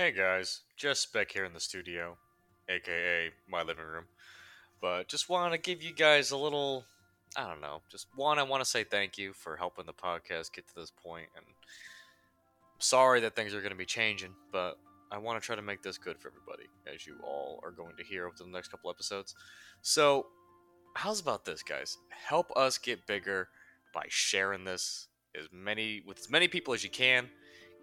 Hey guys, just back here in the studio, aka my living room. But just want to give you guys a little, I don't know, just one, I want to say thank you for helping the podcast get to this point, and I'm sorry that things are going to be changing, but I want to try to make this good for everybody, as you all are going to hear over the next couple episodes. So, how's about this, guys? Help us get bigger by sharing this as many with as many people as you can.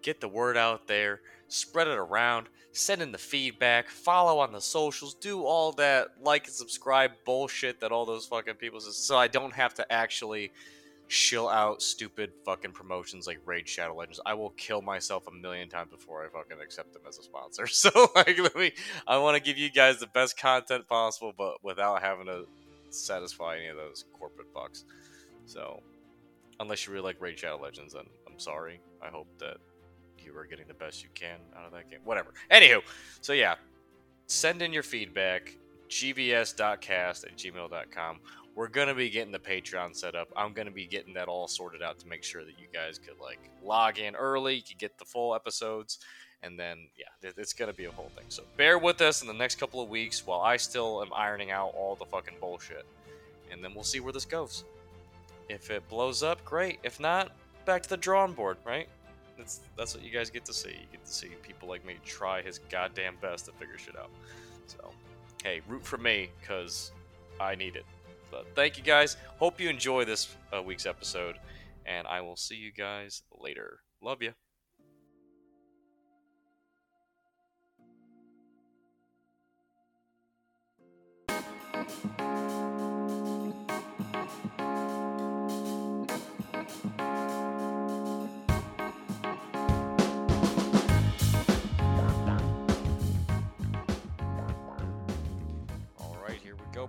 Get the word out there, spread it around, send in the feedback, follow on the socials, do all that like and subscribe bullshit that all those fucking people so I don't have to actually shill out stupid fucking promotions like Raid Shadow Legends. I will kill myself a million times before I fucking accept them as a sponsor. So like let me I want to give you guys the best content possible but without having to satisfy any of those corporate bucks. So unless you really like Raid Shadow Legends, then I'm sorry. I hope that you are getting the best you can out of that game. Whatever. Anywho, so yeah, send in your feedback, gvs.cast at gmail.com. We're gonna be getting the Patreon set up. I'm gonna be getting that all sorted out to make sure that you guys could like log in early, you could get the full episodes, and then yeah, it's gonna be a whole thing. So bear with us in the next couple of weeks while I still am ironing out all the fucking bullshit, and then we'll see where this goes. If it blows up, great. If not, back to the drawing board, right? That's that's what you guys get to see. You get to see people like me try his goddamn best to figure shit out. So, hey, root for me because I need it. But thank you guys. Hope you enjoy this uh, week's episode, and I will see you guys later. Love you. All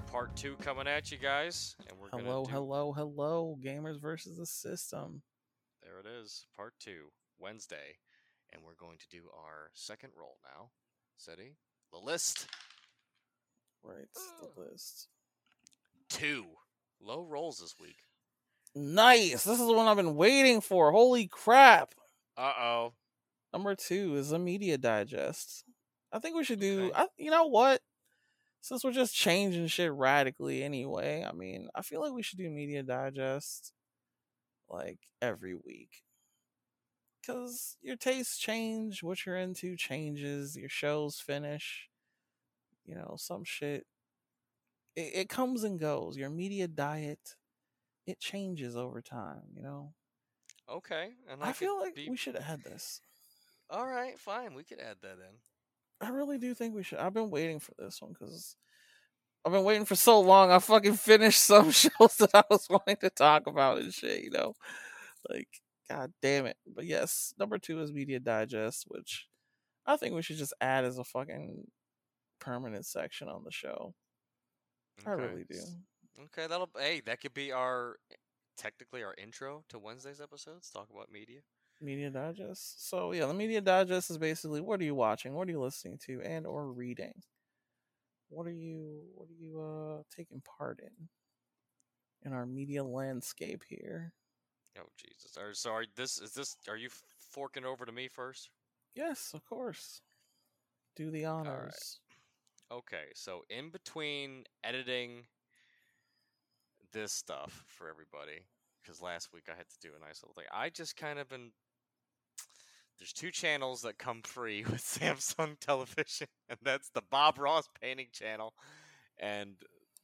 Part two coming at you guys, and we're Hello, do, hello, hello, gamers versus the system. There it is, part two, Wednesday, and we're going to do our second roll now. Steady. The list Right, the list. two. Low rolls this week. Nice. This is the one I've been waiting for. Holy crap! Uh oh. Number two is a media digest. I think we should do. Okay. I, you know what? Since we're just changing shit radically anyway, I mean, I feel like we should do media digest like every week. Cause your tastes change, what you're into changes, your shows finish. You know, some shit. It, it comes and goes. Your media diet, it changes over time. You know. Okay. And I, could feel like be- we should have had this. All right, fine. We could add that in. I really do think we should. I've been waiting for this one because I've been waiting for so long. I fucking finished some shows that I was wanting to talk about and shit, you know? Like, god damn it. But yes, number two is Media Digest, which I think we should just add as a fucking permanent section on the show. I really do. Okay, that'll. Hey, that could be our technically our intro to Wednesday's episodes. Talk about media. Media Digest. So yeah, the Media Digest is basically what are you watching, what are you listening to, and or reading. What are you what are you uh taking part in in our media landscape here? Oh Jesus! Are, so are this is this? Are you forking over to me first? Yes, of course. Do the honors. Okay, so in between editing this stuff for everybody, because last week I had to do a nice little thing. I just kind of been. There's two channels that come free with Samsung Television, and that's the Bob Ross Painting channel and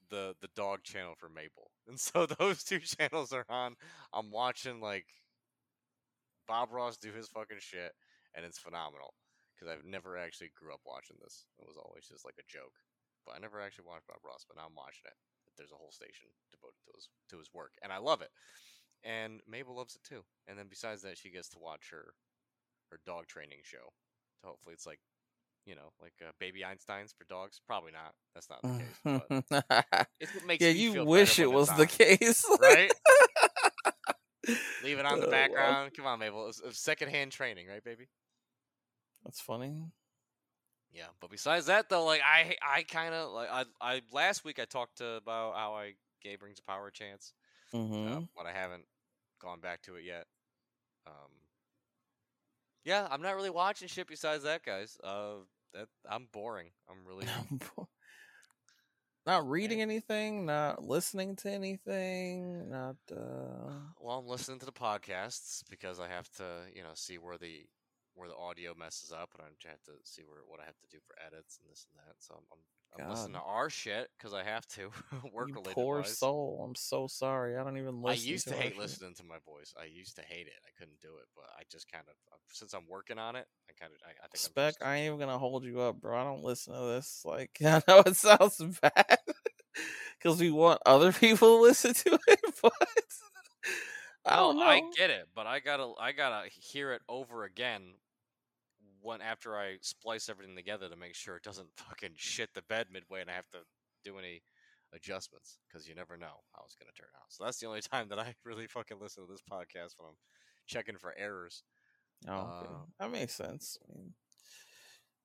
the the dog channel for Mabel. And so those two channels are on. I'm watching like Bob Ross do his fucking shit, and it's phenomenal because I've never actually grew up watching this. It was always just like a joke. But I never actually watched Bob Ross, but now I'm watching it. There's a whole station devoted to his to his work, and I love it. And Mabel loves it too. And then besides that, she gets to watch her her dog training show. So hopefully, it's like you know, like uh, Baby Einstein's for dogs. Probably not. That's not the case. But it's what makes yeah, you wish it was it's the case. right? Leave it on the Oh, background. Come on, Mabel. It's, it's secondhand training, right, baby? That's funny. Yeah, but besides that though, like I I kind of like I I last week I talked about how I gave Rings of Power a chance, Mm-hmm. uh, but I haven't gone back to it yet. Um, Yeah, I'm not really watching shit besides that, guys. Uh, that I'm boring. I'm really not reading anything, not listening to anything, not. uh well, I'm listening to the podcasts because I have to, you know, see where the where the audio messes up, and I have to see where what I have to do for edits and this and that. So I'm, I'm I'm listening to our shit because I have to work you poor wise. soul. I'm so sorry. I don't even I listen. used to, our hate shit. listening to my voice. I used to hate it. I couldn't do it, but I just kind of uh, since I'm working on it, I kind of I, I think Spec, I ain't even gonna hold you up, bro. I don't listen to this. Like, I know it sounds bad because we want other people to listen to it, but I don't know. I get it, but I gotta I gotta hear it over again when after I splice everything together to make sure it doesn't fucking shit the bed midway and I have to do any adjustments because you never know how it's gonna turn out. So that's the only time that I really fucking listen to this podcast when I'm checking for errors. Oh, okay. Uh, that makes sense. I mean,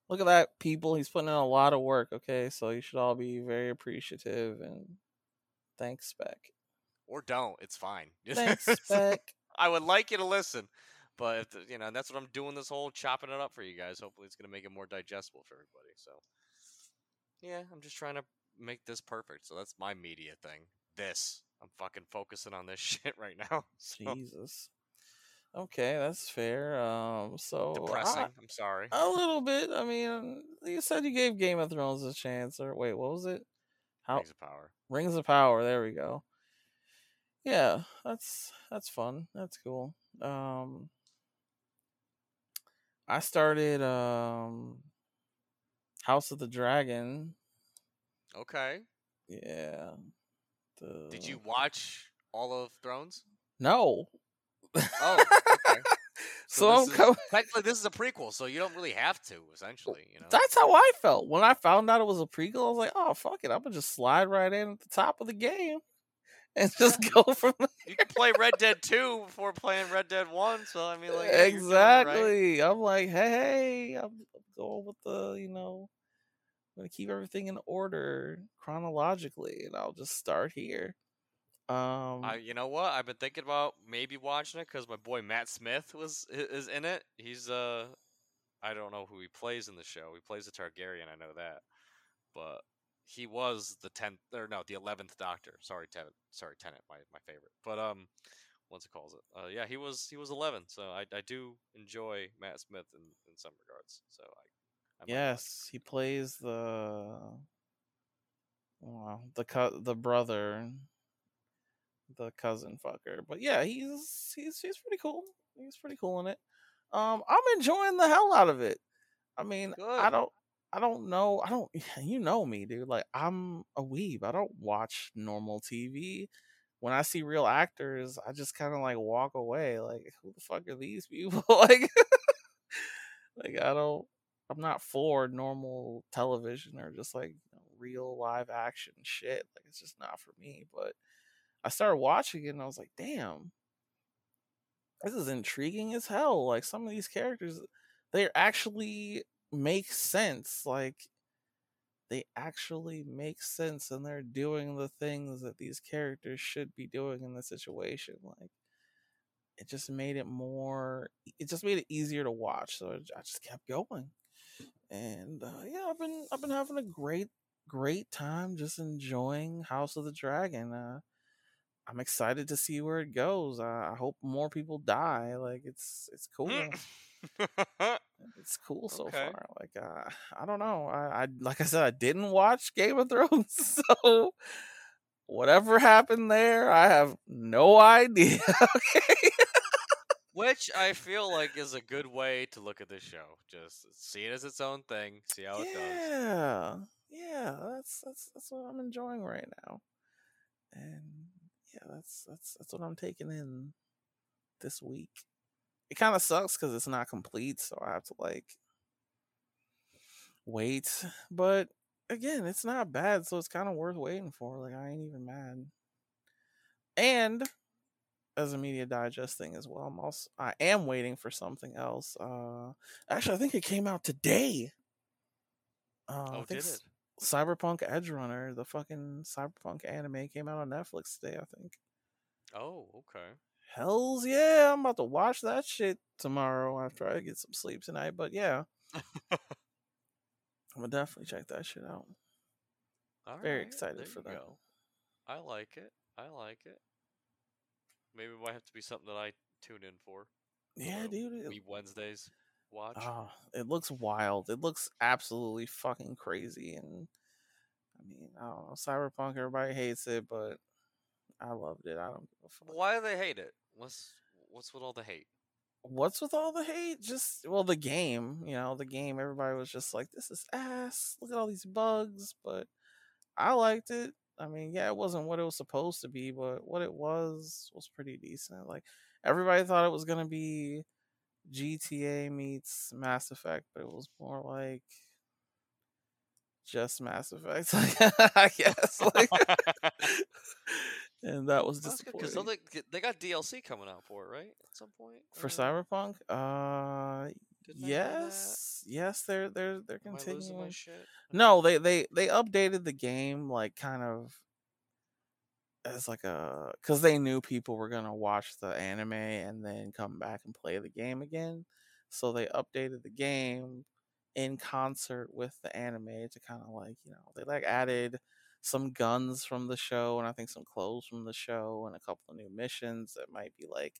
look at that, people. He's putting in a lot of work. Okay, so you should all be very appreciative and thanks, Spec. Or don't, it's fine. Thanks, Spec. I would like you to listen, but you know that's what I'm doing. This whole chopping it up for you guys. Hopefully, it's gonna make it more digestible for everybody. So, yeah, I'm just trying to make this perfect. So that's my media thing. This I'm fucking focusing on this shit right now. So Jesus. Okay, that's fair. Um, so depressing. I- I'm sorry. a little bit. I mean, you said you gave Game of Thrones a chance, or wait, what was it? How Rings of power. Rings of Power. There we go. Yeah, that's that's fun. That's cool. Um, I started um, House of the Dragon. Okay. Yeah. The... Did you watch all of Thrones? No. Oh, okay. So, I'm this is- technically this is a prequel, so you don't really have to. Essentially, you know. That's how I felt when I found out it was a prequel. I was like, "Oh fuck it, I'm gonna just slide right in at the top of the game and just go from there." You can play Red Dead 2 before playing Red Dead 1, so I mean, like, yeah, you're doing it right. exactly. I'm like, hey, hey, I'm going with the, you know, I'm gonna keep everything in order chronologically, and I'll just start here. Um, I, you know what? I've been thinking about maybe watching it because my boy Matt Smith was is in it. He's uh, I don't know who he plays in the show. He plays a Targaryen. I know that, but he was the tenth or no, the eleventh Doctor. Sorry, Tennant. Sorry, Tennant. My my favorite. But um, what's it calls it? Uh, yeah, he was he was eleven. So I I do enjoy Matt Smith in in some regards. So I. I might watch it. yes, he plays the, well, the co- the brother, the cousin fucker. But yeah, he's he's he's pretty cool. He's pretty cool in it. Um, I'm enjoying the hell out of it. I mean, I don't, I don't know, I don't. You know me, dude. Like I'm a weeb. I don't watch normal TV. When I see real actors, I just kind of like walk away. Like, who the fuck are these people? like, like I don't. I'm not for normal television or just like real live action shit. Like, it's just not for me. But I started watching it and I was like, damn, this is intriguing as hell. Like some of these characters, they're actually make sense. Like they actually make sense and they're doing the things that these characters should be doing in the situation. Like it just made it more it just made it easier to watch. So I just kept going. And uh, yeah, I've been I've been having a great great time just enjoying House of the Dragon. Uh I'm excited to see where it goes. I, I hope more people die. Like it's it's cool. It's cool so Okay. far. Like uh, I don't know. I, I like I said, I didn't watch Game of Thrones, so whatever happened there, I have no idea. okay. Which I feel like is a good way to look at this show. Just see it as its own thing, see how it does. yeah, yeah. That's that's that's what I'm enjoying right now, and yeah, that's that's that's what I'm taking in this week. It kind of sucks because it's not complete, so I have to like wait. But again, it's not bad, so it's kind of worth waiting for. Like I ain't even mad. And as a media digest thing as well, I'm also I am waiting for something else. Uh actually I think it came out today. Uh, I Oh, think did it? Cyberpunk Edge Runner, the fucking Cyberpunk anime came out on Netflix today, I think. Oh, okay. Hells yeah, I'm about to watch that shit tomorrow after I get some sleep tonight. But yeah, I'm gonna definitely check that shit out. All Very right, excited for that. go. I like it. I like it. Maybe it might have to be something that I tune in for. Yeah, dude. We Wednesdays watch. ah, it looks wild. It looks absolutely fucking crazy. And I mean, I don't know. Cyberpunk, everybody hates it, but I loved it. I don't give a fuck. Why do they hate it? What's what's with all the hate? What's with all the hate? Just well, the game. You know, the game. Everybody was just like, "This is ass. Look at all these bugs." But I liked it. I mean, yeah, it wasn't what it was supposed to be, but what it was was pretty decent. Like everybody thought it was gonna be GTA meets Mass Effect, but it was more like just Mass Effect, I guess. Like, and that was That's good because disappointing they they got DLC coming out for it, right? At some point for Or Cyberpunk. Uh, didn't I hear yes, yes, they're they're they're Am I losing my continuing. shit? No, they they they updated the game like kind of as like a because they knew people were gonna watch the anime and then come back and play the game again, so they updated the game in concert with the anime to kind of like you know they like added some guns from the show and I think some clothes from the show and a couple of new missions that might be like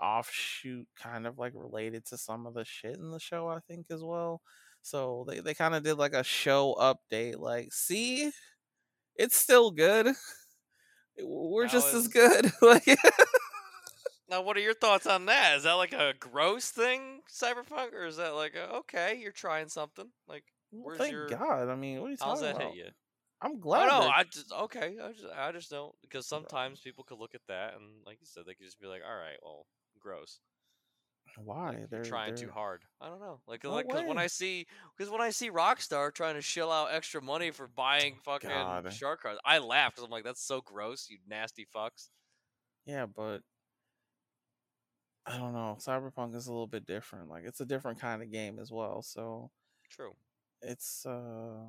offshoot kind of like related to some of the shit in the show I think as well. So they, they kind of did like a show update like see it's still good. We're Now just as good. like Now, what are your thoughts on that? Is that like a gross thing, Cyberpunk, or is that like a, okay, you're trying something? Like, well, Thank your- God. I mean, what are you how's talking that about? hit you? I'm glad. don't know. I just okay. I just I just don't because sometimes people could look at that and, like you said, they could just be like, all right, well, gross. Why they're trying too they're- hard. I don't know. Like, No like because when. I see because when I see Rockstar trying to shill out extra money for buying fucking God. shark cards, I laugh because I'm like, that's so gross, you nasty fucks. Yeah, but I don't know. Cyberpunk is a little bit different. Like it's a different kind of game as well. So True. it's uh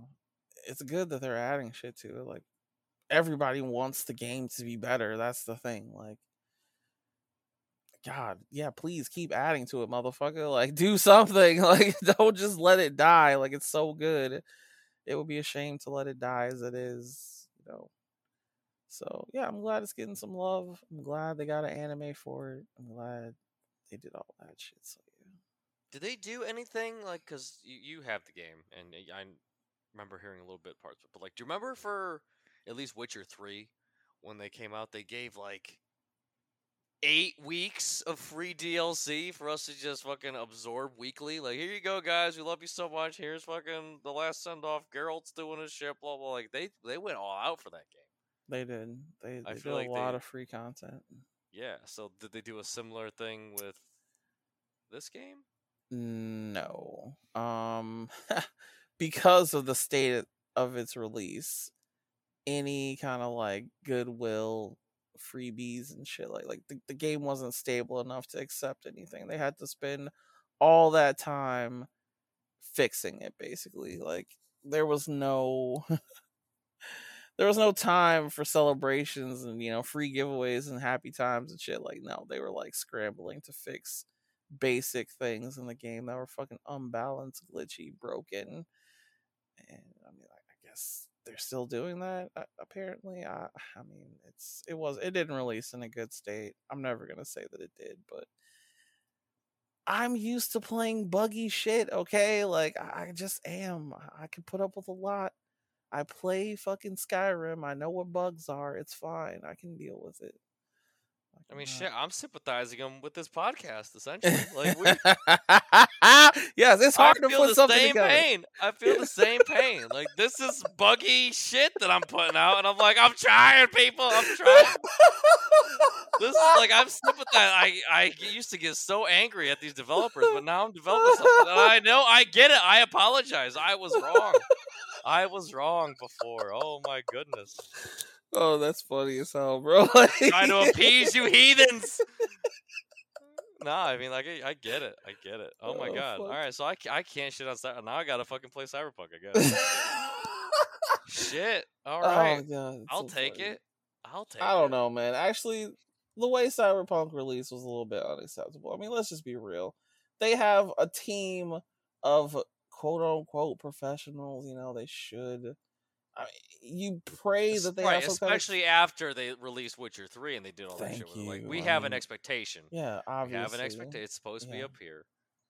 it's good that they're adding shit to it. Like everybody wants the game to be better. That's the thing. Like God, yeah, please keep adding to it, motherfucker. Like do something. Like don't just let it die. Like it's so good. It would be a shame to let it die as it is, you know. So yeah, I'm glad it's getting some love. I'm glad they got an anime for it. I'm glad they did all that shit. So yeah. Did they do anything like because you, you have the game and y- I remember hearing a little bit parts, but like, do you remember for at least Witcher three when they came out, they gave like eight weeks of free DLC for us to just fucking absorb weekly. Like, here you go, guys. We love you so much. Here's fucking the last send off. Geralt's doing his shit. Blah blah. Like they they went all out for that game. They did. They, I feel did like a lot they- of free content. Yeah. So did they do a similar thing with this game? No. Um because of the state of its release, any kind of like goodwill freebies and shit like like the, the game wasn't stable enough to accept anything. They had to spend all that time fixing it basically. Like there was no there was no time for celebrations and you know free giveaways and happy times and shit like no they were like scrambling to fix basic things in the game that were fucking unbalanced glitchy broken and i mean i, I guess they're still doing that uh, apparently I, I mean it's it was it didn't release in a good state i'm never gonna say that it did but i'm used to playing buggy shit okay like i I just am i can put up with a lot I play fucking Skyrim. I know what bugs are. It's fine. I can deal with it. I mean, shit. I'm sympathizing them with this podcast essentially. Like we. yes, it's I hard to feel put the something same together. pain. I feel the same pain. Like this is buggy shit that I'm putting out, and I'm like, I'm trying, people. I'm trying. This is like I'm sympathizing. I I used to get so angry at these developers, but now I'm developing something, and I know I get it. I apologize. I was wrong. I was wrong before. Oh my goodness. Oh, that's funny as hell, bro. Trying to appease you heathens. nah, I mean, like, I, I get it. I get it. Oh my Oh, god. All fuck. right, so I, I can't shit on Cyberpunk. Now I gotta fucking play Cyberpunk, I guess. Shit. All right. Oh god, I'll so take funny. it. I'll take I don't know, man. Actually, the way Cyberpunk released was a little bit unacceptable. I mean, let's just be real. They have a team of quote unquote professionals. You know, they should. I you pray that they right, especially kind after they released Witcher three and they did all that shit. With it. Like we I have an expectation. of yeah, We have an expectation. It's supposed to be up here.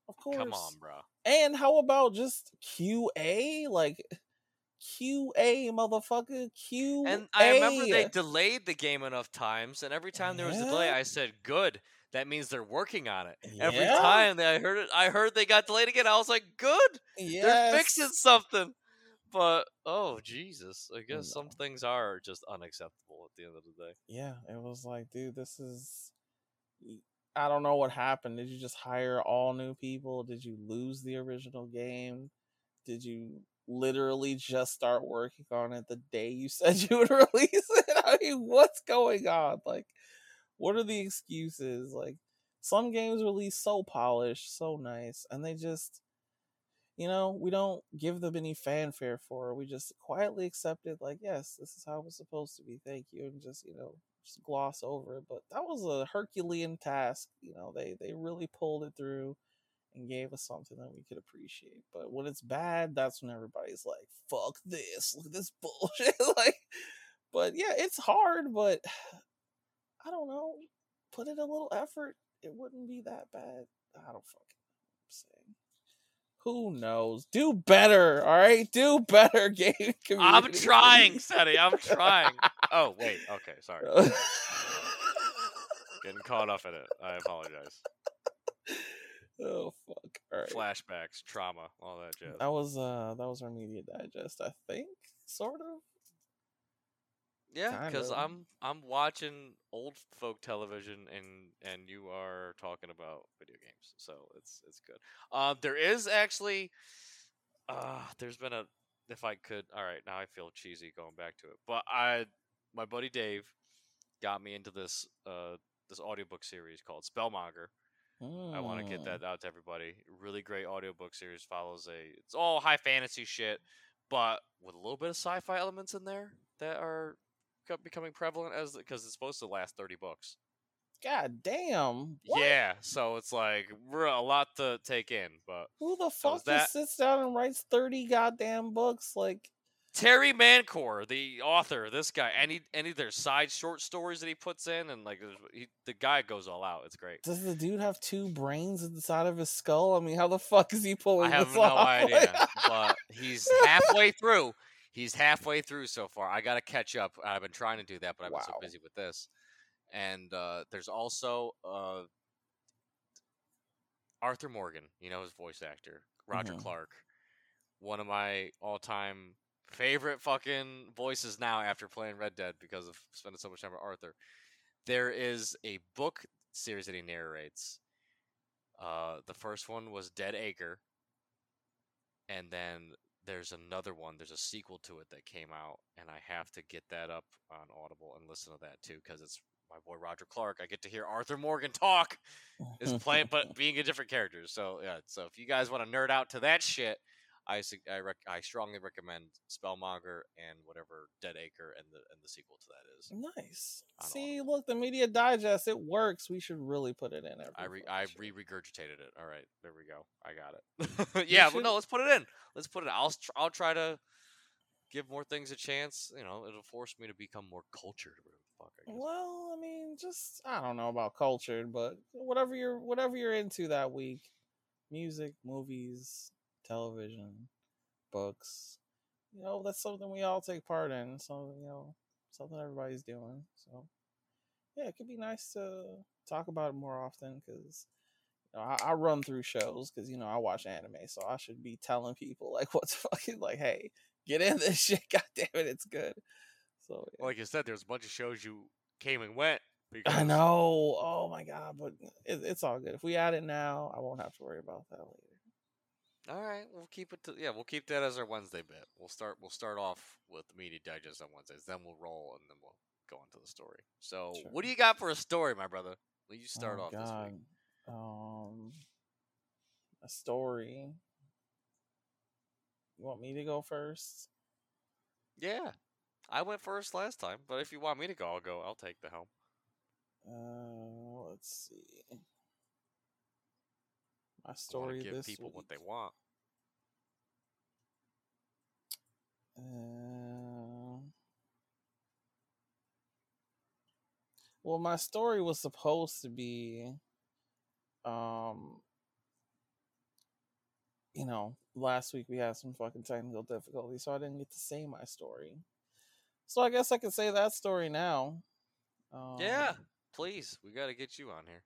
Of course, Come on, bro. And how about just QA? Like QA, motherfucker. QA. And I remember they delayed the game enough times, and every time there was a delay, I said, "Good." That means they're working on it. Every time that I heard it, I heard they got delayed again. I was like, "Good, they're fixing something." But oh Jesus, I guess some things are just unacceptable at the end of the day. Yeah, it was like, dude, this is. I don't know what happened. Did you just hire all new people? Did you lose the original game? Did you literally just start working on it the day you said you would release it? I mean, what's going on? Like, what are the excuses? Like, some games release so polished, so nice, and they just, you know, we don't give them any fanfare for it. We just quietly accept it, like, yes, this is how it was supposed to be. Thank you, and just, you know, just gloss over it. But that was a Herculean task. You know, they they really pulled it through and gave us something that we could appreciate. But when it's bad, that's when everybody's like, "Fuck this! Look at this bullshit!" like, but yeah, it's hard. But I don't know. Put in a little effort, it wouldn't be that bad. I don't fucking know what I'm saying. Who knows? Do better, all right? Do better, game community. I'm trying, Seti. I'm trying. Oh wait, okay, sorry. Getting caught up in it. I apologize. oh fuck! All right. Flashbacks, trauma, all that jazz. That was uh that was our media digest, I think, sort of. Yeah, because. I'm I'm watching old folk television and and you are talking about video games, so it's it's good. Uh, there is actually, uh, there's been a if I could. All right, now I feel cheesy going back to it, but I my buddy Dave got me into this uh this audiobook series called Spellmonger. I want to get Mm. that out to everybody. Really great audiobook series follows a it's all high fantasy shit, but with a little bit of sci-fi elements in there that are becoming prevalent as because it's supposed to last 30 books. God damn. What? Yeah, so it's like we're a lot to take in, but Who the fuck that- just sits down and writes 30 goddamn books? Like, Terry Mancour, the author, this guy, any any of their side short stories that he puts in, and like he, the guy goes all out. It's great. does the dude have two brains inside of his skull? I mean, how the fuck is he pulling I have this no off? idea, but he's halfway through. He's halfway through so far. I got to catch up. I've been trying to do that, but I've been so busy with this. And uh, there's also uh, Arthur Morgan, you know his voice actor, Roger Mhm. Clark, one of my all-time favorite fucking voices now after playing Red Dead because of spending so much time with Arthur. There is a book series that he narrates. Uh, the first one was Dead Acre, and then there's another one. There's a sequel to it that came out, and I have to get that up on Audible and listen to that too because it's my boy Roger Clark. I get to hear Arthur Morgan talk is playing, but being a different character. So yeah, so if you guys want to nerd out to that shit, I I, rec- I strongly recommend Spellmonger and whatever Dead Acre and the and the sequel to that is. nice. See, look, the media digest, it works. We should really put it in I re- I re regurgitated it. All right, there we go. I got it. yeah, well, should- no, let's put it in. Let's put it. In. I'll tr- I'll try to give more things a chance. You know, it'll force me to become more cultured. Fuck. I. Well, I mean, just I don't know about cultured, but whatever you're whatever you're into that week, music, movies, television, books, you know, that's something we all take part in. So you know, something everybody's doing. So yeah, it could be nice to talk about it more often because. You know, I, I run through shows because you know I watch anime, so I should be telling people like what's fucking like, hey, get in this shit, god damn it, it's good. So yeah. Like you said, there's a bunch of shows you came and went. Because I know. Oh my god, but it, it's all good. If we add it now, I won't have to worry about that later. All right, we'll keep it. To, yeah, we'll keep that as our Wednesday bit. We'll start. We'll start off with the media digest on Wednesdays. Then we'll roll, and then we'll go into the story. So, Sure. what do you got for a story, my brother? Will you start oh off this week? Um, a story. You want me to go first? Yeah, I went first last time, but if you want me to go, I'll go. I'll take the helm. Uh, let's see. My story to give this people what they want. Uh, well, my story was supposed to be, um, you know, last week we had some fucking technical difficulties, so I didn't get to say my story. So I guess I can say that story now. Um, yeah, please. We got to get you on here.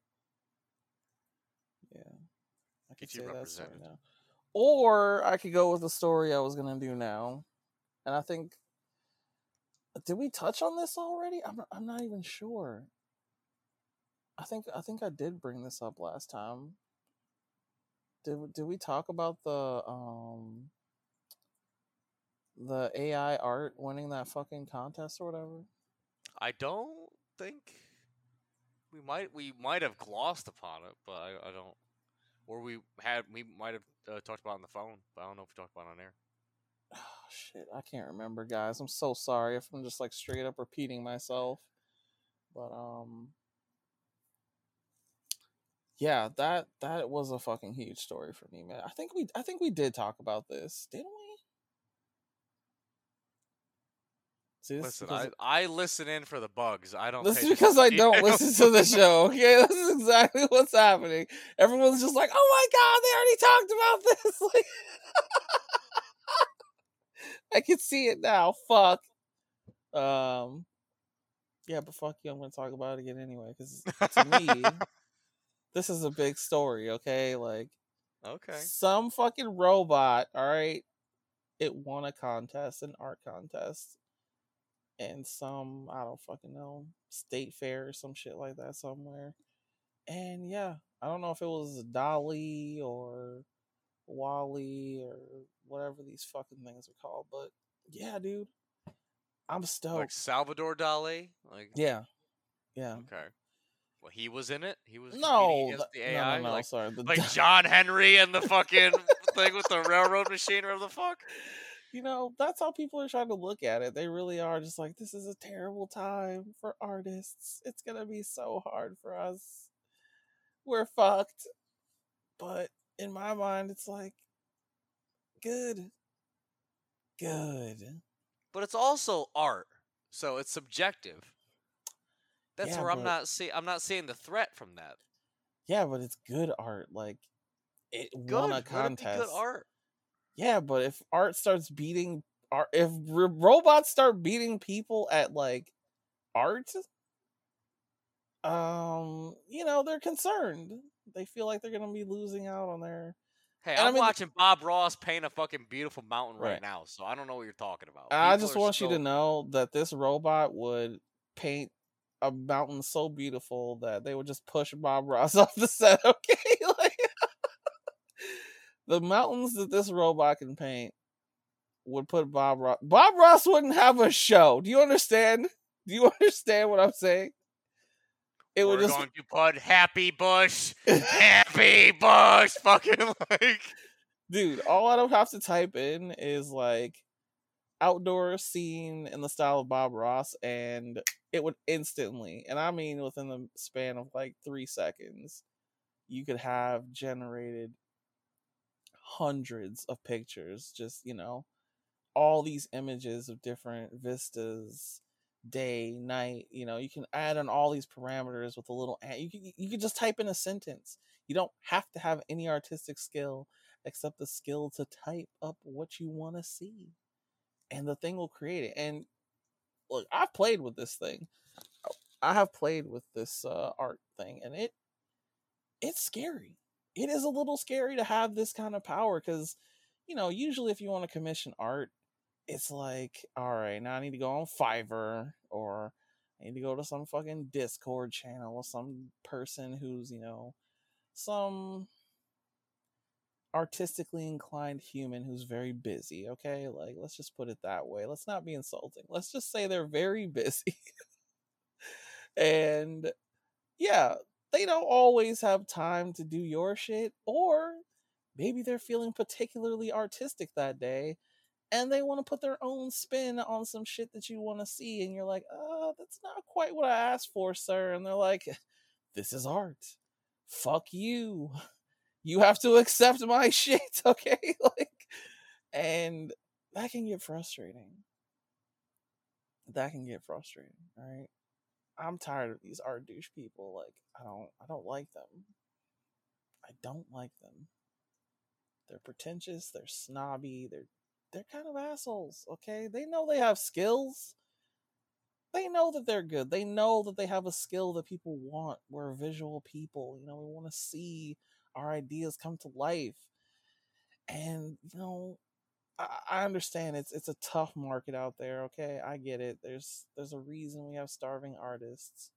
I could Get you say that story represented. now. Or I could go with the story I was gonna do now. And I think did we touch on this already? I'm not, I'm not even sure. I think I think I did bring this up last time. Did did we talk about the um the AI art winning that fucking contest or whatever? I don't think we might we might have glossed upon it, but I, I don't. Or we had we might have uh, talked about on the phone, but I don't know if we talked about on air. Oh, shit, I can't remember, guys. I'm so sorry if I'm just like straight up repeating myself. But um yeah, that that was a fucking huge story for me, man. I think we I think we did talk about this, didn't we? See, Listen, I, I listen in for the bugs. I don't. this is because I don't listen to the show. Okay, this is exactly what's happening. Everyone's just like, "Oh my god, they already talked about this!" Like, I can see it now. Fuck. Um. Yeah, but fuck you. I'm gonna talk about it again anyway because to me, this is a big story. Okay, like okay. some fucking robot. All right, it won a contest, an art contest, and some I don't fucking know state fair or some shit like that somewhere. And yeah, I don't know if it was DALL-E or Wally or whatever these fucking things are called, but yeah, dude, I'm stoked. Like Salvador Dali. Like yeah, yeah. okay. Well, he was in it. He was No, competing against th- the no, no, no, like sorry. The like John Henry and the fucking thing with the railroad machine or the fuck. You know, that's how people are trying to look at it. They really are just like, this is a terrible time for artists. It's gonna be so hard for us. We're fucked. But in my mind, it's like, good, good. But it's also art, so it's subjective. That's Yeah, where I'm but- not see. I'm not seeing the threat from that. Yeah, but it's good art. Like, it Good. won a it contest. good art. Yeah, but if art starts beating art, if r- robots start beating people at like art, um, you know, they're concerned. They feel like they're gonna be losing out on their. Hey, And I I'm mean- watching Bob Ross paint a fucking beautiful mountain right, Right. now, so I don't know what you're talking about. I just want you to know that this robot would paint a mountain so beautiful that they would just push Bob Ross off the set. Okay, the mountains that this robot can paint would put Bob Ross. Bob Ross wouldn't have a show. Do you understand? Do you understand what I'm saying? It We're would just going to put Happy Bush, Happy Bush, fucking like. dude all i don't have to type in is like outdoor scene in the style of bob ross and it would instantly and i mean within the span of like three seconds you could have generated hundreds of pictures just you know all these images of different vistas day night you know you can add on all these parameters with a little you can, you can just type in a sentence. You don't have to have any artistic skill except the skill to type up what you want to see and the thing will create it and look i've played with this thing. I have played with this uh, art thing and it it's scary it is a little scary to have this kind of power because you know usually if you want to commission art it's like all right now i need to go on fiverr or i need to go to some fucking discord channel or some person who's you know some artistically inclined human who's very busy, okay? Like, let's just put it that way. Let's not be insulting. Let's just say they're very busy. and yeah, they don't always have time to do your shit, or maybe they're feeling particularly artistic that day and they want to put their own spin on some shit that you want to see and you're like uh that's not quite what i asked for sir and they're like this is art. Fuck you. You have to accept my shit okay? Like and that can get frustrating. That can get frustrating all right i'm tired of these art douche people like i don't i don't like them i don't like them they're pretentious they're snobby they're they're kind of assholes, okay? They know they have skills. They know that they're good. They know that they have a skill that people want. We're visual people. You know, we want to see our ideas come to life. And, you know, I, understand it's it's a tough market out there, okay? I get it. There's there's a reason we have starving artists.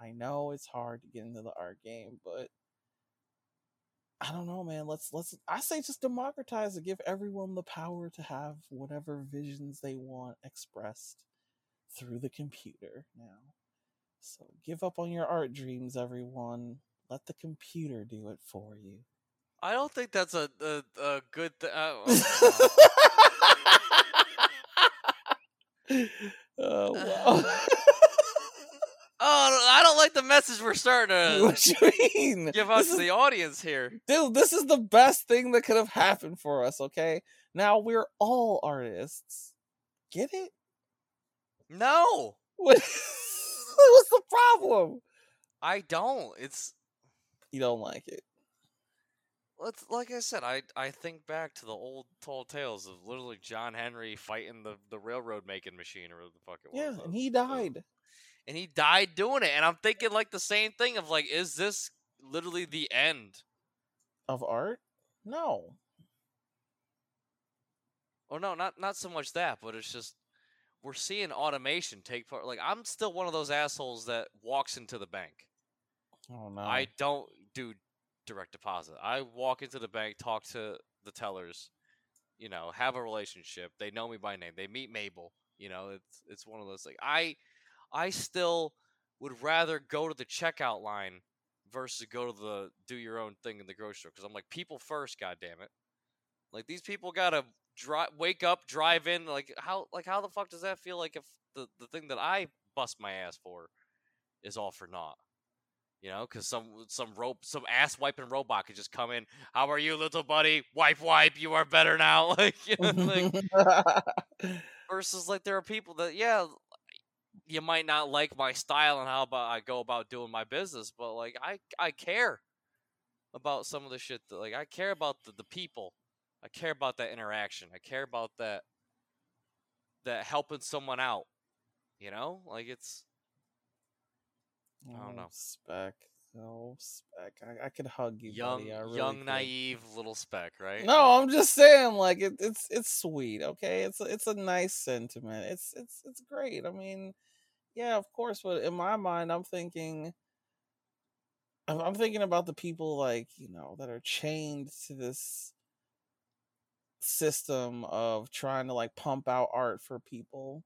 I know it's hard to get into the art game, but I don't know, man. Let's let's I say just democratize it. Give everyone the power to have whatever visions they want expressed through the computer now. So give up on your art dreams, everyone. Let the computer do it for you. I don't think that's a a, a good thing. Uh, oh wow. Oh, I don't like the message we're starting to what you mean? give us This is- the audience here. Dude, this is the best thing that could have happened for us, okay? Now we're all artists. Get it? No, What what's the problem? I don't. It's You don't like it. Let's like I said. I I think back to the old tall tales of literally John Henry fighting the the railroad making machine or the fuck it was. Yeah, uh, and he died. and he died doing it. And I'm thinking like the same thing of like, is this literally the end? Of art? No. Oh no, not not so much that, but it's just we're seeing automation take part. Like I'm still one of those assholes that walks into the bank. Oh no. I don't do direct deposit. I walk into the bank, talk to the tellers, you know, have a relationship. They know me by name. They meet Mabel. You know, it's it's one of those like I I still would rather go to the checkout line versus go to the do your own thing in the grocery store because I'm like people first, god damn it. Like these people gotta drive, wake up, drive in. Like how, like how the fuck does that feel? Like if the the thing that I bust my ass for is all for naught, you know? Because some some rope, some ass wiping robot could just come in. How are you, little buddy? Wipe, wipe. You are better now. Like, you know, like versus like there are people that yeah you might not like my style and how about I go about doing my business, but like I I care about some of the shit that like I care about the, the people. I care about that interaction. I care about that that helping someone out. You know? Like it's I don't oh, know. Oh, Spec. Oh, spec. I, I could hug you, young buddy. I really young could. naive little speck, right? No, I'm just saying, like it, it's it's sweet. Okay, it's a, it's a nice sentiment. It's it's it's great. I mean, yeah, of course. But in my mind, I'm thinking, I'm, I'm thinking about the people like you know that are chained to this system of trying to like pump out art for people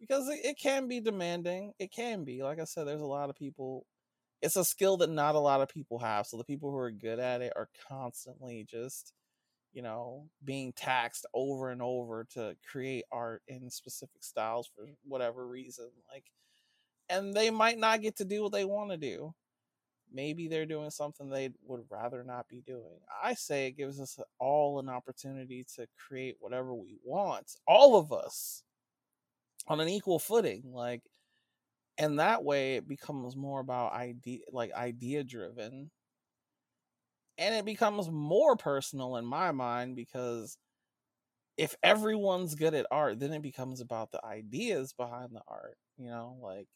because it, it can be demanding. It can be. Like I said, there's a lot of people. It's a skill that not a lot of people have. So the people who are good at it are constantly just, you know, being taxed over and over to create art in specific styles for whatever reason. Like, and they might not get to do what they want to do. Maybe they're doing something they would rather not be doing. I say it gives us all an opportunity to create whatever we want, all of us, on an equal footing. Like, and that way it becomes more about idea, like idea driven, and it becomes more personal in my mind because if everyone's good at art, then it becomes about the ideas behind the art. You know, like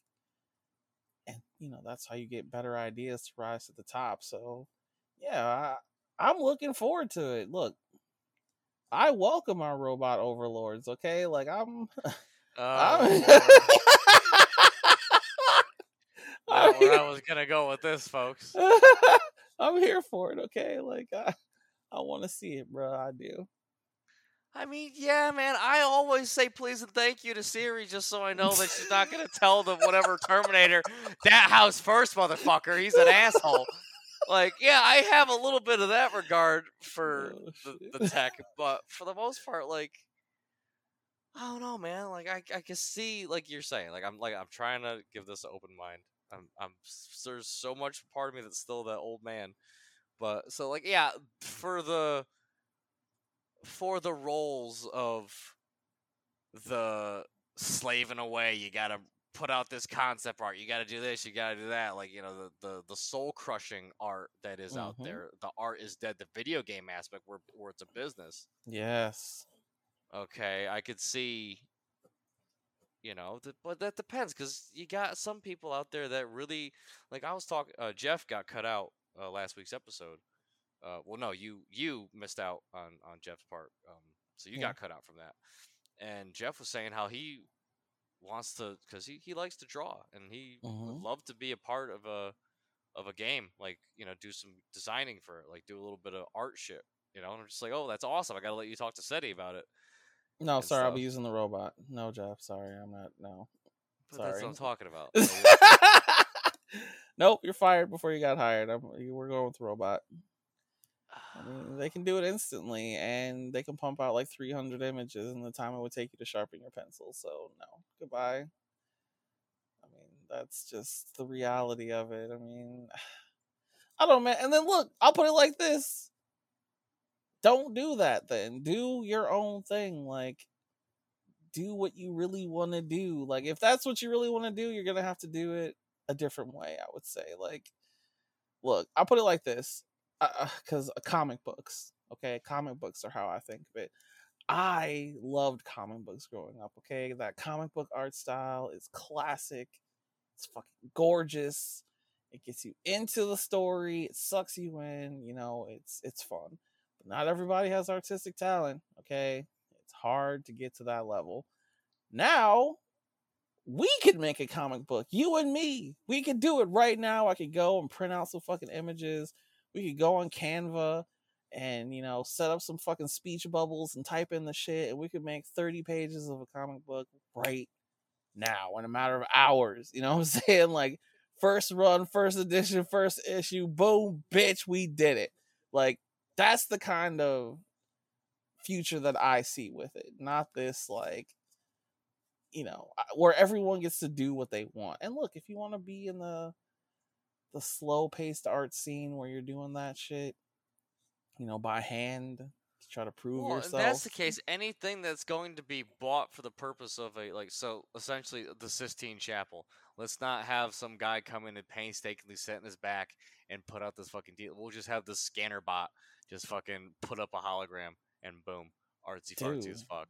and you know that's how you get better ideas to rise to the top so yeah I, i'm looking forward to it look i welcome our robot overlords okay like i'm Oh. I'm, not where I was gonna go with this, folks. I'm here for it okay like i, I want to see it bro i do I mean, yeah, man. I always say please and thank you to Siri just so I know that she's not gonna tell the whatever Terminator that house first, motherfucker. He's an asshole. Like, yeah, I have a little bit of that regard for Oh, the, the tech, but for the most part, like, I don't know, man. Like I, I can see, like you're saying, like I'm, like I'm trying to give this an open mind. I'm, I'm. There's so much part of me that's still that old man, but so like yeah, for the, for the roles of, the slaving away, you gotta put out this concept art. You gotta do this. You gotta do that. Like you know the the, the soul crushing art that is out Mhm. there. The art is dead. The video game aspect where where it's a business. Yes. Okay, I could see. You know, th- but that depends because you got some people out there that really like. I was talking. Uh, Jeff got cut out uh, last week's episode. Uh, well, no, you you missed out on on Jeff's part. Um, so you Yeah. got cut out from that. And Jeff was saying how he wants to because he, he likes to draw and he would Mhm. love to be a part of a of a game like you know do some designing for it like do a little bit of art shit you know and i'm just like oh that's awesome i gotta let you talk to seti about it No, and sorry, I'll be using the robot. No, Jeff. Sorry, I'm not. No. but that's what Sorry. i'm talking about nope, you're fired before you got hired. I'm, you- we're going with the robot. I mean, they can do it instantly, and they can pump out like 300 images in the time it would take you to sharpen your pencil. So no, goodbye. I mean, that's just the reality of it. I mean, I don't man. And then look, I'll put it like this: don't do that. Then do your own thing. Like, do what you really want to do. Like, if that's what you really want to do, you're gonna have to do it a different way. I would say. Like, look, I'll put it like this: because uh, comic books, okay, comic books are how I think of it. I loved comic books growing up. Okay, that comic book art style is classic. It's fucking gorgeous. It gets you into the story. It sucks you in. You know, it's it's fun. Not everybody has artistic talent. Okay, it's hard to get to that level. Now, we could make a comic book. You and me. We could do it right now. I could go and print out some fucking images. We could go on Canva and you know set up some fucking speech bubbles and type in the shit and we could make 30 pages of a comic book right now in a matter of hours you know what i'm saying like first run first edition first issue boom bitch we did it like that's the kind of future that i see with it not this like you know where everyone gets to do what they want and look if you want to be in the the slow paced art scene where you're doing that shit you know, by hand to try to prove well, if yourself. that's the case anything that's going to be bought for the purpose of a like so essentially the sistine chapel let's not have some guy come in and painstakingly set in his back and put out this fucking deal we'll just have the scanner bot just fucking put up a hologram and boom artsy fartsy as fuck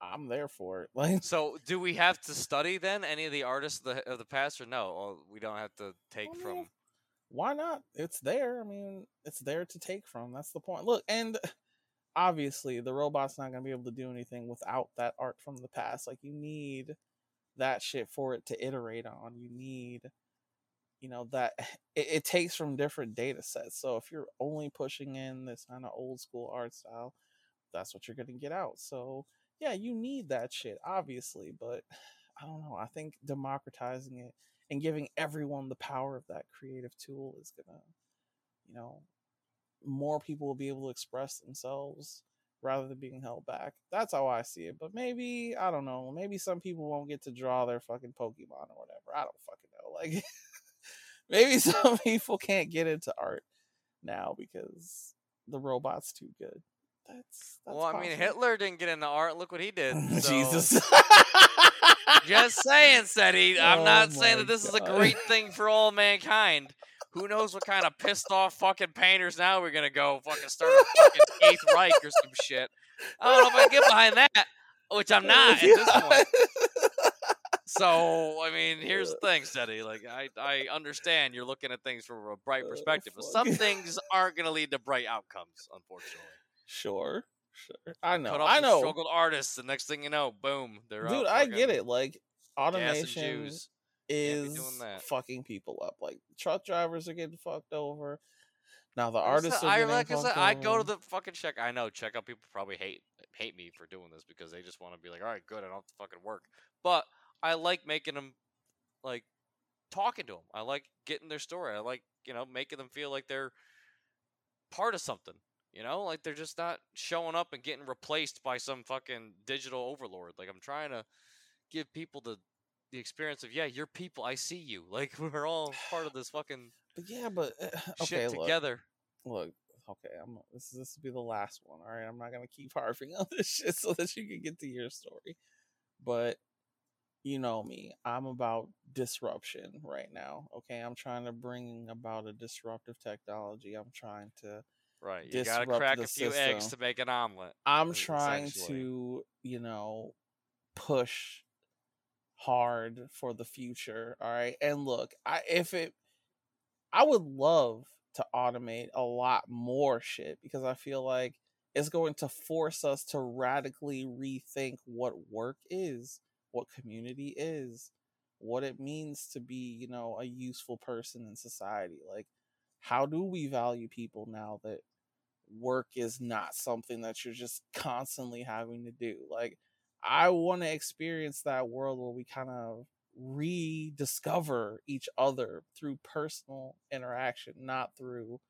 I'm there for it. Like, So, do we have to study then any of the artists of the, of the past, or no? Or we don't have to take Well, from. why not? It's there. I mean, it's there to take from. That's the point. Look, and obviously, the robot's not going to be able to do anything without that art from the past. Like, you need that shit for it to iterate on. You need, you know, that it, it takes from different data sets. So, if you're only pushing in this kind of old school art style, that's what you're going to get out. So, yeah, you need that shit, obviously, but I don't know. I think democratizing it and giving everyone the power of that creative tool is gonna, you know, more people will be able to express themselves rather than being held back. That's how I see it. But maybe I don't know. Maybe some people won't get to draw their fucking Pokemon or whatever. I don't fucking know. Like maybe some people can't get into art now because the robot's too good. That's, that's well, I mean. Hitler didn't get into art. Look what he did. so- Jesus. Just saying, Seti. I'm Oh not saying that this is a great thing for all mankind. Who knows what kind of pissed off fucking painters now we're gonna go fucking start a fucking Eighth Reich or some shit. I don't know if I can get behind that, which I'm not at this point. So I mean, here's the thing, Seti. Like I, I understand you're looking at things from a bright Oh, perspective, but some things aren't gonna lead to bright outcomes, unfortunately. Sure, sure. I know. I know. struggled artists, The next thing you know, boom, they're Dude, I get it. Like automation Jews. Can't be is fucking people up. Like truck drivers are getting fucked over. Now the artists are I getting like I said, I go to the fucking check. I know checkout people probably hate hate me for doing this because they just want to be like, all right, good, I don't have to fucking work. But I like making them like talking to them. I like getting their story. I like you know making them feel like they're part of something. You know, like they're just not showing up and getting replaced by some fucking digital overlord. Like I'm trying to give people the the experience of yeah, you're people. I see you. Like we're all part of this fucking But yeah, but uh, okay, shit look, together. look, okay, I'm this is, this will be the last one. All right, I'm not gonna keep harping on this shit so that you can get to your story. But you know me, I'm about disruption right now. Okay, I'm trying to bring about a disruptive technology. I'm trying to. Right. You gotta crack a few eggs to make an omelet. I'm trying to, you know, push hard for the future. All right. And look, I if it I would love to automate a lot more shit because I feel like it's going to force us to radically rethink what work is, what community is, what it means to be, you know, a useful person in society. Like how do we value people now that work is not something that you're just constantly having to do? Like I want to experience that world where we kind of rediscover each other through personal interaction, not through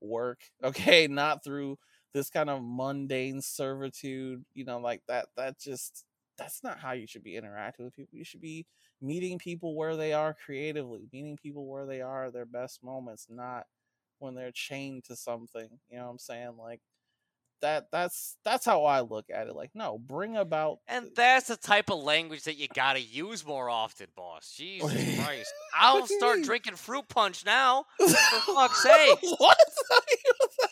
work. Okay, not through this kind of mundane servitude, you know, like that that just that's not how you should be interacting with people. You should be meeting people where they are creatively, meeting people where they are their best moments, not when they're chained to something. You know what I'm saying? Like that that's that's how I look at it. Like, no, bring about And that's the type of language that you gotta use more often, boss. Jesus Christ. I'll What do you start drinking fruit punch now. For fuck's sake. what?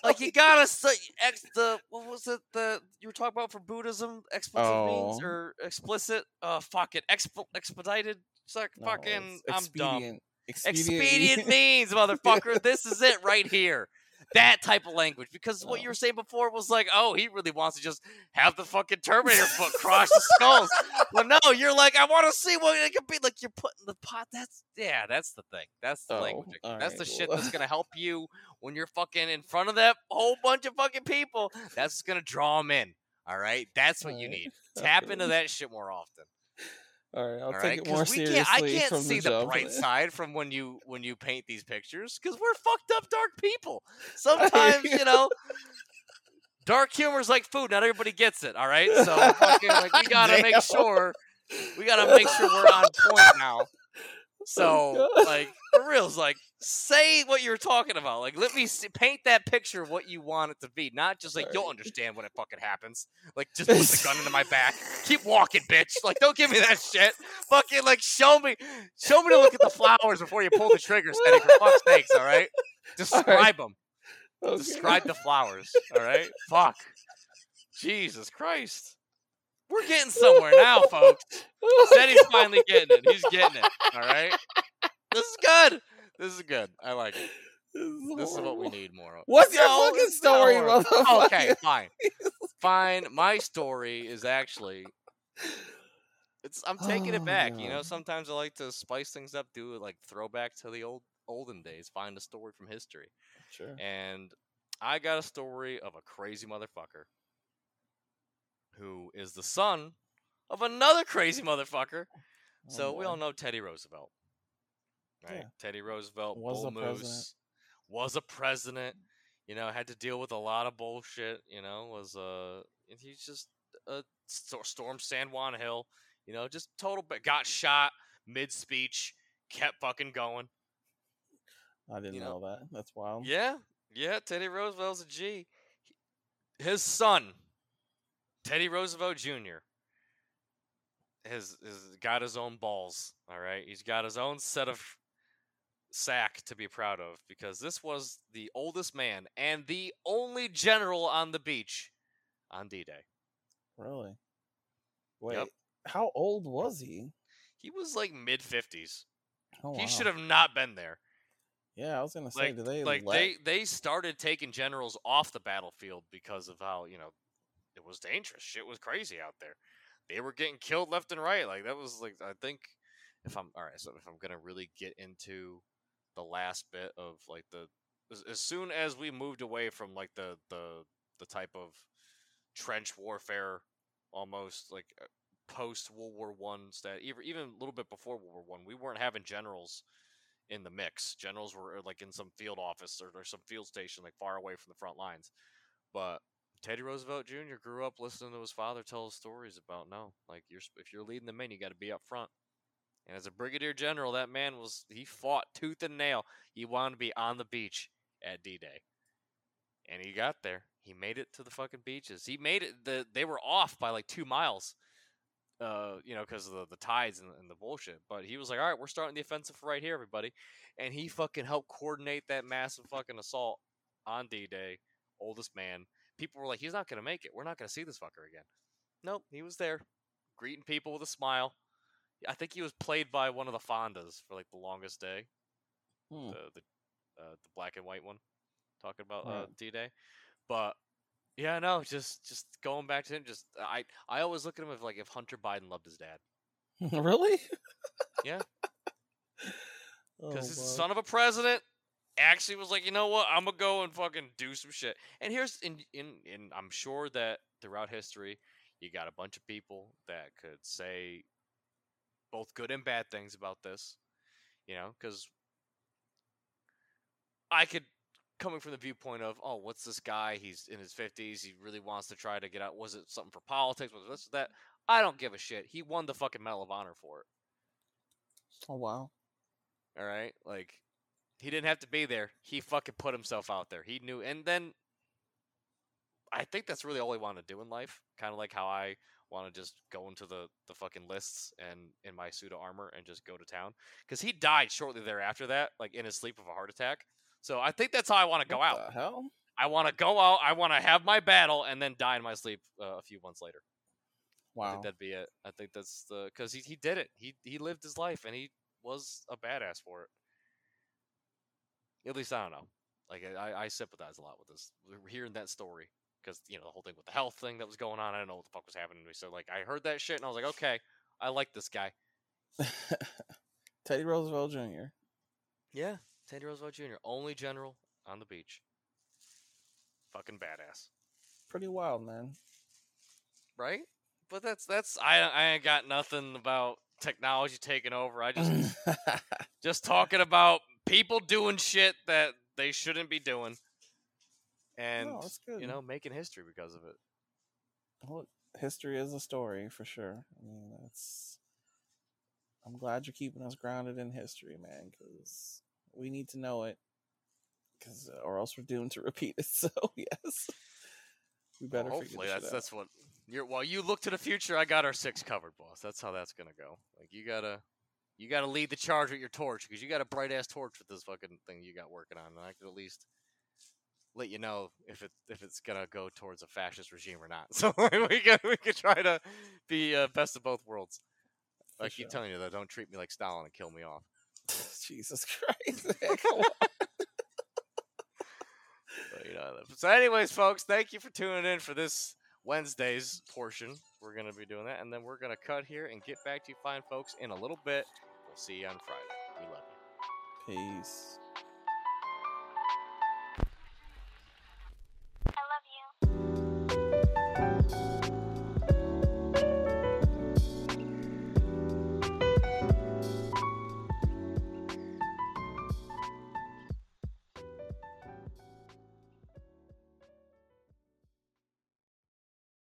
Like you gotta say ex the what was it the you were talking about for Buddhism explicit means Oh. or explicit uh fucking exp- expedited like No, fucking I'm dumb. expedient. Expedient means, motherfucker. This is it right here. That type of language. Because what you Oh. were saying before was like, oh, he really wants to just have the fucking Terminator foot crush the skulls. Well, no, you're like, I want to see what it could be. Like, you're putting the pot. That's, yeah, that's the thing. That's the Oh, language. all That's the shit that's going to help you when you're fucking in front of that whole bunch of fucking people. That's going to draw them in. All right? That's what you Alright, need. Tap okay. into that shit more often. All right, I'll All take right, it more seriously can't. I can't from see the, the, bright side from when you when you paint these pictures because we're fucked up dark people. Sometimes you know, dark humor is like food. Not everybody gets it. All right, so fucking like we gotta make sure we gotta make sure we're on point now. Oh so God. like for reals, like say what you're talking about. Like let me see, paint that picture of what you want it to be, not just like you'll understand when it fucking happens. Like just put the gun into my back. Keep walking, bitch. Like don't give me that shit. Fucking like show me, show me to look at the flowers before you pull the trigger. Seti for fuck's sakes. All right. Describe them. Okay. Describe the flowers. All right. Fuck. Jesus Christ. We're getting somewhere now, folks. Seti's finally getting it. He's getting it. All right. This is good. This is good. I like it. This is what we need more of. What's your No, fucking story, motherfucker? Okay, fine. Fine. My story is actually it's I'm taking it Oh, back. You know, sometimes I like to spice things up, do like throwback to the old olden days, find a story from history. Sure. And I got a story of a crazy motherfucker who is the son of another crazy motherfucker. Oh, so Oh, we all know Teddy Roosevelt. Right? Yeah. Teddy Roosevelt, Was Bull a president. Was a president. You know, had to deal with a lot of bullshit. You know, was uh, and he's just uh, st- stormed San Juan Hill. You know, just total. But got shot mid speech. Kept fucking going. I didn't you know, know, that. That's wild. Yeah, yeah. Teddy Roosevelt's a G. His son, Teddy Roosevelt Jr. Has, has got his own balls. All right, he's got his own set of sack to be proud of because this was the oldest man and the only general on the beach on D-Day. Really? Wait. How old was he? He was like mid fifties. Oh, He wow. should have not been there. Yeah, I was gonna say, like, do they like let? they they started taking generals off the battlefield because of how you know it was dangerous. Shit was crazy out there. They were getting killed left and right. Like that was like I think if I'm all right. So if I'm gonna really get into the last bit of like the as, as soon as we moved away from like the the the type of trench warfare almost like uh, post World War One stat even even a little bit before World War One we weren't having generals in the mix. Generals were uh, like in some field office or, or some field station like far away from the front lines. But Teddy Roosevelt Jr. grew up listening to his father tell stories about no, like you're if you're leading the men, you got to be up front. And as a brigadier general, that man was he fought tooth and nail. He wanted to be on the beach at D-Day, and he got there. He made it to the fucking beaches. He made it. The they were off by like two miles, uh, you know, because of the, the tides and, and the bullshit. But he was like, "All right, we're starting the offensive right here, everybody," and he fucking helped coordinate that massive fucking assault on D-Day. Oldest man. People were like, "He's not gonna make it. We're not gonna see this fucker again." Nope, he was there, greeting people with a smile. I think he was played by one of the Fondas for like the longest day, Hmm. the the uh, the black and white one, talking about uh, D Day. But yeah, no, just just going back to him. Just I I always look at him as like if Hunter Biden loved his dad really? Yeah. Oh, because his wow. son of a president actually was like, you know what, I'm gonna go and fucking do some shit. And here's in in in I'm sure that throughout history, you got a bunch of people that could say both good and bad things about this, you know, because I could coming from the viewpoint of, oh, what's this guy? He's in his fifties. He really wants to try to get out. Was it something for politics? Was this or that? I don't give a shit. He won the fucking Medal of Honor for it. Oh wow. All right, like he didn't have to be there. He fucking put himself out there. He knew, and then I think that's really all he wanted to do in life. Kind of like how I want to just go into the the fucking lists and in my suit of armor and just go to town. Because he died shortly thereafter that, like in his sleep of a heart attack. So I think that's how I want to go What out. Hell? I want to go out. I want to have my battle and then die in my sleep uh, a few months later. I Wow. think that'd be it. I think that's the because he he did it. He he lived his life and he was a badass for it. At least I don't know. Like I, I sympathize a lot with this. We're hearing that story because you know the whole thing with the health thing that was going on. I don't know what the fuck was happening to me. So like I heard that shit and I was like, okay, I like this guy. Teddy Roosevelt Jr. Yeah, Teddy Roosevelt Jr. Only general on the beach. Fucking badass, Pretty wild, man. right? But that's that's I I ain't got nothing about technology taking over. I just just talking about people doing shit that they shouldn't be doing and No, you know making history because of it Well, history is a story for sure. I mean, that's. I'm glad you're keeping us grounded in history, man, because we need to know it, because uh, or else we're doomed to repeat it. So yes, we Well, better. hopefully that's that's what you're while you look to the future i got our six covered boss that's how that's gonna go like you gotta you gotta lead the charge with your torch because you got a bright ass torch with this fucking thing you got working on and i could at least let you know if it if it's gonna go towards a fascist regime or not so we can we can try to be uh, best of both worlds For I keep sure. telling you though, don't treat me like Stalin and kill me off. Jesus Christ! man, come on. But, you know, so, anyways, folks, thank you for tuning in for this Wednesday's portion. We're gonna be doing that, and then we're gonna cut here and get back to you fine folks in a little bit. We'll see you on Friday. We love you. Peace.